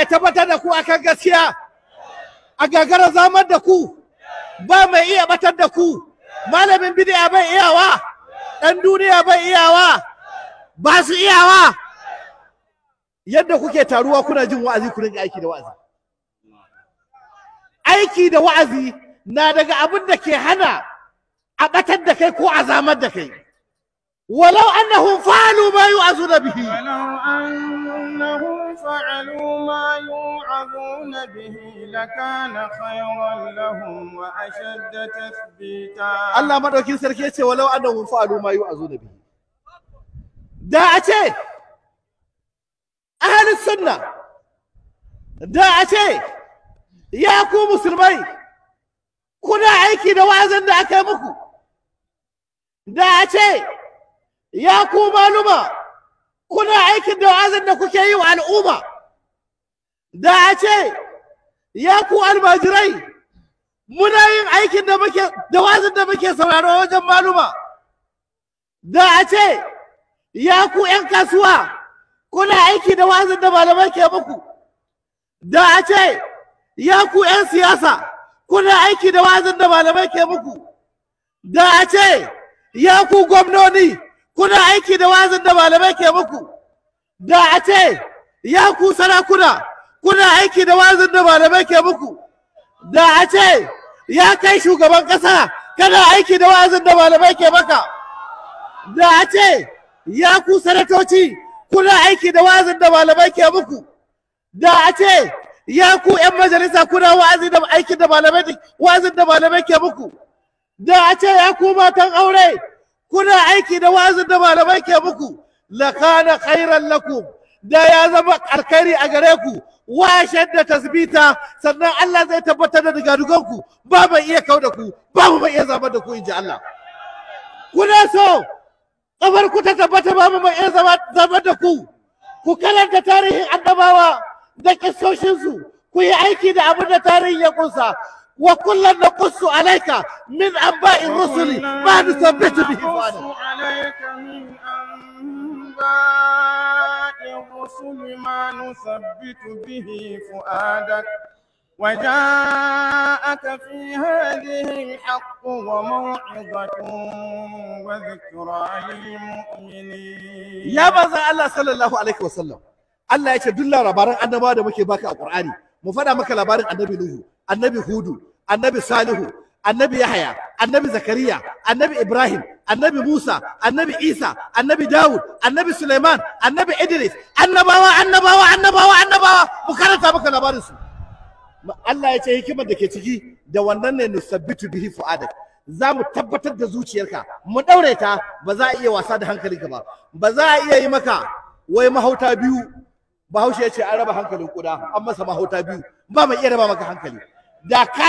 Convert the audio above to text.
Ya tabbatar da ku akan gaskiya. A gagara zamar da ku. Ba mai iya batar da ku. Malamin bidiya bai iyawa. Ɗan duniya bai iyawa. Ba su iyawa. Yadda kuke taruwa kuna jin wa'azi ku rinka aiki da wa'azi. Aiki da wa'azi na daga abin da ke hana a batar da kai ko a zamar da kai. Walau annahum fa'alu ma yu'azuna bihi. Walau annahum فعلوا ما يوعظون به لكان خيرا لهم وأشد تثبيتا Allah madaukin sarki yace walau annahum fa'alu ma yu'azuna bihi da a ce ahli sunna da a ce ya ku musulmai kuna aiki da wa'azin da kuna aikin da wa'azin da kuke yi wa al'umma. Da a ce ya ku almajirai muna yin aikin da muke da wa'azin da muke sauraro wajen maluma. Da a ce ya ku 'yan kasuwa kuna aiki da wa'azin da malamai ke muku. Da a ce ya ku 'yan siyasa kuna aiki da wa'azin da malamai ke muku. Da a ce ya ku gwamnoni kuna aiki da wa'azin da malamai ke muku. Da a ce ya ku sarakuna kuna aiki da wa'azin da malamai ke muku. Da a ce ya kai shugaban ƙasa kana aiki da wa'azin da malamai ke maka. Da a ce ya ku sanatoci kuna aiki da wa'azin da malamai ke muku. Da a ce ya ku 'yan majalisa kuna wa'azi da aikin da malamai wa'azin da malamai ke muku. Da a ce ya ku matan aure kuna aiki da wa'azin da malamai ke muku. La kana khairan lakum. Da ya zama alkhairi a gare ku. Wa shadda tasbita. Sannan Allah zai tabbatar da digadugan ku. Ba iya kauda ku. Ba mai iya zama da ku inji Allah. Kuna so kafar ku ta tabbata ba mai iya zama da ku. Ku karanta tarihin annabawa da kissoshin su ku yi aiki da abin da tarihin ya kunsa وكلا نقص عليك من أنباء الرسل ما نثبت به فؤادك. نقص عليك من أنباء الرسل ما نثبت به فؤادك وجاءك في هذه الحق وموعظة وذكرى للمؤمنين. يا بزا الله صلى الله عليه وسلم. الله يشهد لله ربارك انما أنا مكي باك القرآن. مفادا مكي لبارك النبي نوح النبي هودو. Annabi Salihu annabi Yahaya annabi Zakariya annabi Ibrahim annabi Musa annabi Isa annabi Dawud annabi Suleiman annabi Idris annabawa annabawa annabawa annabawa. Mu karanta maka labarin su Allah ya ce hikimar da ke ciki da wannan ne nusabbitu bihi fu'adak. Za mu tabbatar da zuciyarka. Mu daure ta ba za a iya wasa da hankalinka ba. Ba za a iya yi maka wai mahauta biyu. Bahaushe ya ce an raba hankalin kuda an masa mahauta biyu. Ba mai iya raba maka hankali. Da ka